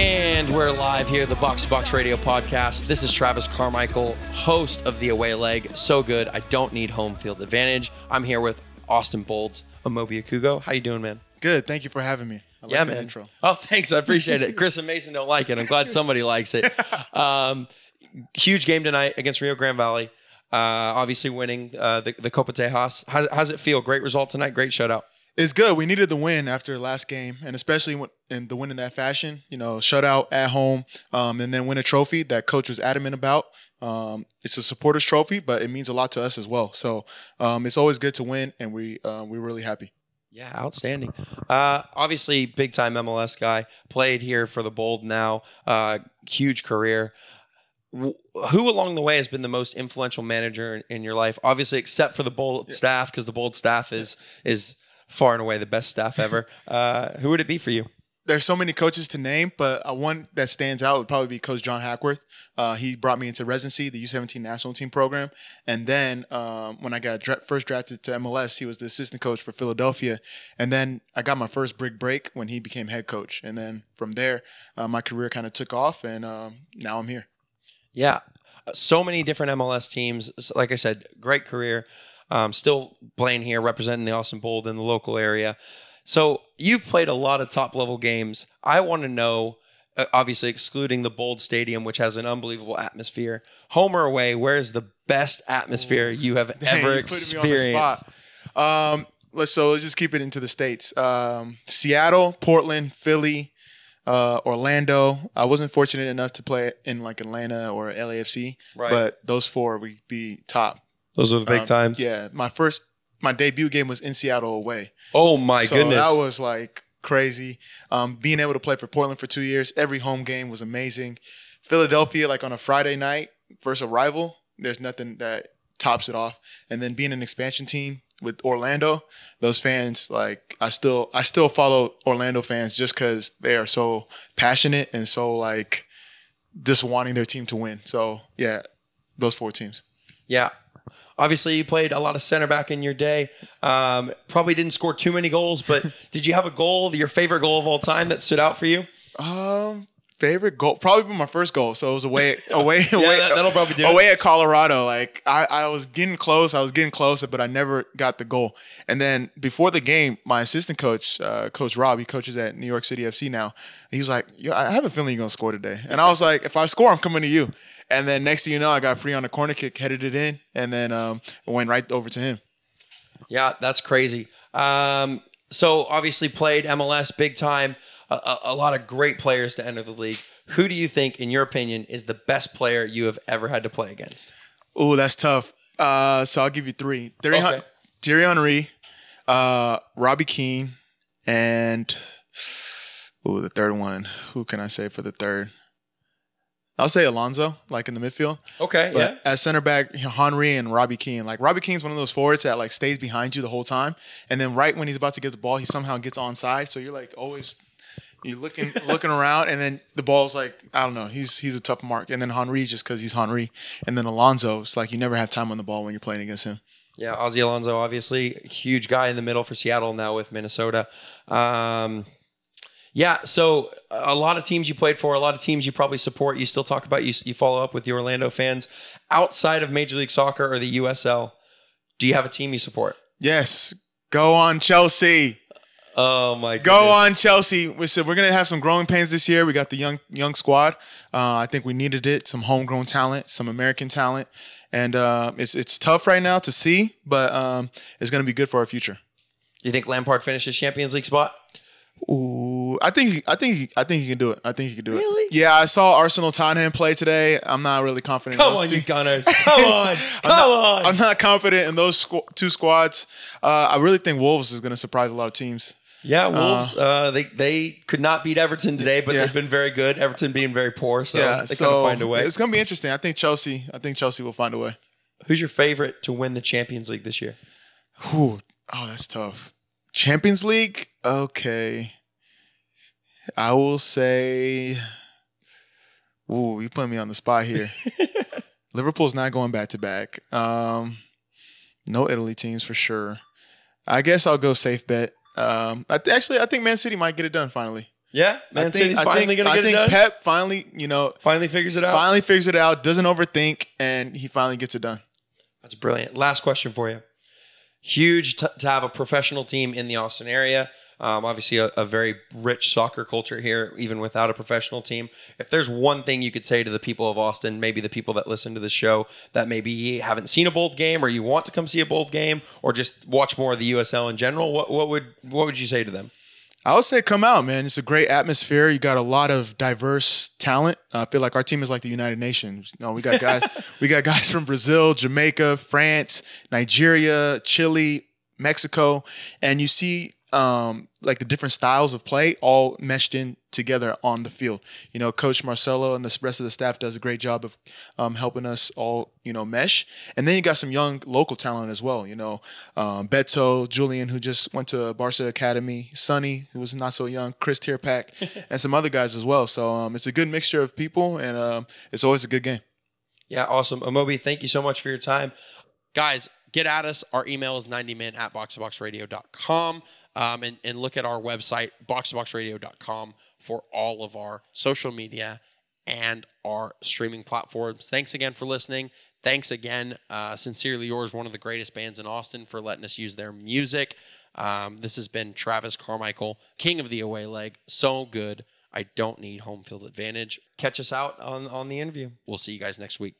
And we're live here, the Box to Box Radio podcast. This is Travis Carmichael, host of the Away Leg. So good, I don't need home field advantage. I'm here with Austin Bolds, Amobi Okugo. How you doing, man? Good. Thank you for having me. I yeah, the man. intro. Oh, thanks. I appreciate it. Chris and Mason don't like it. I'm glad somebody likes it. Um, huge game tonight against Rio Grande Valley. Uh, obviously winning uh, the, the Copa Tejas. How, how does it feel? Great result tonight. Great shutout. It's good. We needed the win after last game, and especially when, in the win in that fashion. You know, shutout at home, um, and then win a trophy that coach was adamant about. Um, it's a supporters trophy, but it means a lot to us as well. So um, it's always good to win, and we uh, we're really happy. Yeah, outstanding. Uh, obviously, big time MLS guy. Played here for the Bold now. Uh, huge career. Who along the way has been the most influential manager in, in your life? Obviously, except for the Bold staff, because the Bold staff is is far and away the best staff ever. Uh, who would it be for you? There's so many coaches to name, but uh, one that stands out would probably be Coach John Hackworth. Uh, he brought me into residency, the U17 national team program, and then um, when I got dra- first drafted to MLS, he was the assistant coach for Philadelphia, and then I got my first big break when he became head coach, and then from there, uh, my career kind of took off, and um, now I'm here. Yeah, so many different MLS teams. Like I said, great career. Um, still playing here, representing the Austin Bold in the local area. So you've played a lot of top level games. I want to know, uh, obviously excluding the Bold Stadium, which has an unbelievable atmosphere. Home or away, where is the best atmosphere you have Dang, ever you putting me on the experienced? Um, let's so let's just keep it into the states. Um, Seattle, Portland, Philly, uh, Orlando. I wasn't fortunate enough to play in like Atlanta or LAFC, Right. but those four would be top. Those are the big Um, times. Yeah, my first my debut game was in Seattle away. Oh my so goodness. that was like crazy. Um, being able to play for Portland for two years, every home game was amazing. Philadelphia, like on a Friday night versus a rival, there's nothing that tops it off. And then being an expansion team with Orlando, those fans, like I still I still follow Orlando fans just because they are so passionate and so like just wanting their team to win. So yeah, those four teams. Yeah. Obviously, you played a lot of center back in your day. Um, probably didn't score too many goals, but did you have a goal, your favorite goal of all time that stood out for you? Um, favorite goal, probably my first goal. So it was away, away, away. that- that'll probably do it. At Colorado, like I, I was getting close. I was getting closer, but I never got the goal. And then before the game, my assistant coach, uh, Coach Rob, he coaches at New York City FC now. He was like, Yo, I have a feeling you're gonna score today. And I was like, if I score, I'm coming to you. And then next thing you know, I got free on a corner kick, headed it in, and then um, went right over to him. Yeah, that's crazy. Um, so obviously played MLS big time. A, a, lot of great players to enter the league. Who do you think, in your opinion, is the best player you have ever had to play against? Oh, that's tough. Uh, so I'll give you three. Thierry, Okay. Thierry Henry, uh, Robbie Keane, and oh, the third one. Who can I say for the third? I'll say Alonso, like in the midfield. Okay, But yeah. as center back, Henry and Robbie Keane. Like Robbie Keane's one of those forwards that like stays behind you the whole time, and then right when he's about to get the ball, he somehow gets onside. So you're like always you're looking looking around, and then the ball's like I don't know. He's he's a tough mark, and then Henry just because he's Henry, and then Alonso. It's like you never have time on the ball when you're playing against him. Yeah, Ozzy Alonso, obviously, huge guy in the middle for Seattle now with Minnesota. Um, yeah, so a lot of teams you played for, a lot of teams you probably support. You still talk about you. You follow up with the Orlando fans outside of Major League Soccer or the USL. Do you have a team you support? Yes, go on Chelsea. Oh my! God. Go on Chelsea. We said we're gonna have some growing pains this year. We got the young young squad. Uh, I think we needed it. Some homegrown talent, some American talent, and uh, it's it's tough right now to see, but um, it's gonna be good for our future. You think Lampard finishes Champions League spot? Ooh, I think I think I think he can do it. I think he can do it. Really? it. Yeah, I saw Arsenal Tottenham play today. I'm not really confident. Come in those on, you two. Gunners! Come on! Come on! I'm not confident in those squ- two squads. Uh, I really think Wolves is going to surprise a lot of teams. Yeah, Wolves. Uh, they they could not beat Everton today, but Yeah. they've been very good. Everton being very poor, so yeah, they so find a way. it's going to be interesting. I think Chelsea. I think Chelsea will find a way. Who's your favorite to win the Champions League this year? Whew. Oh, that's tough. Champions League. Okay, I will say. Ooh, you put me on the spot here. Liverpool's not going back to back. Um, no Italy teams for sure. I guess I'll go safe bet. Um, I th- actually I think Man City might get it done finally. Yeah, Man I think, City's finally think, gonna I get think it done. Pep finally, you know, finally figures it out. finally figures it out, doesn't overthink, and he finally gets it done. That's brilliant. Last question for you. Huge t- to have a professional team in the Austin area. Um, obviously, a, a very rich soccer culture here, even without a professional team. If there's one thing you could say to the people of Austin, maybe the people that listen to the show that maybe haven't seen a bold game, or you want to come see a bold game, or just watch more of the USL in general, what, what would what would you say to them? I would say come out, man. It's a great atmosphere. You got a lot of diverse talent. I feel like our team is like the United Nations. No, we got guys. we got guys from Brazil, Jamaica, France, Nigeria, Chile, Mexico, and you see um, like the different styles of play all meshed in together on the field. You know, Coach Marcelo and the rest of the staff does a great job of um, helping us all, you know, mesh. And then you got some young local talent as well. You know, um, Beto, Julian, who just went to Barca Academy, Sonny, who was not so young, Kris Tyrpak, and some other guys as well. So um, it's a good mixture of people, and um, it's always a good game. Yeah, awesome. Amobi, thank you so much for your time. Guys, get at us. Our email is 90min at boxtoboxradio.com. Um, and, and look at our website, boxtoboxradio.com, for all of our social media and our streaming platforms. Thanks again for listening. Thanks again, uh, Sincerely Yours, one of the greatest bands in Austin, for letting us use their music. Um, this has been Travis Carmichael, king of the away leg. So good. I don't need home field advantage. Catch us out on, on the interview. We'll see you guys next week.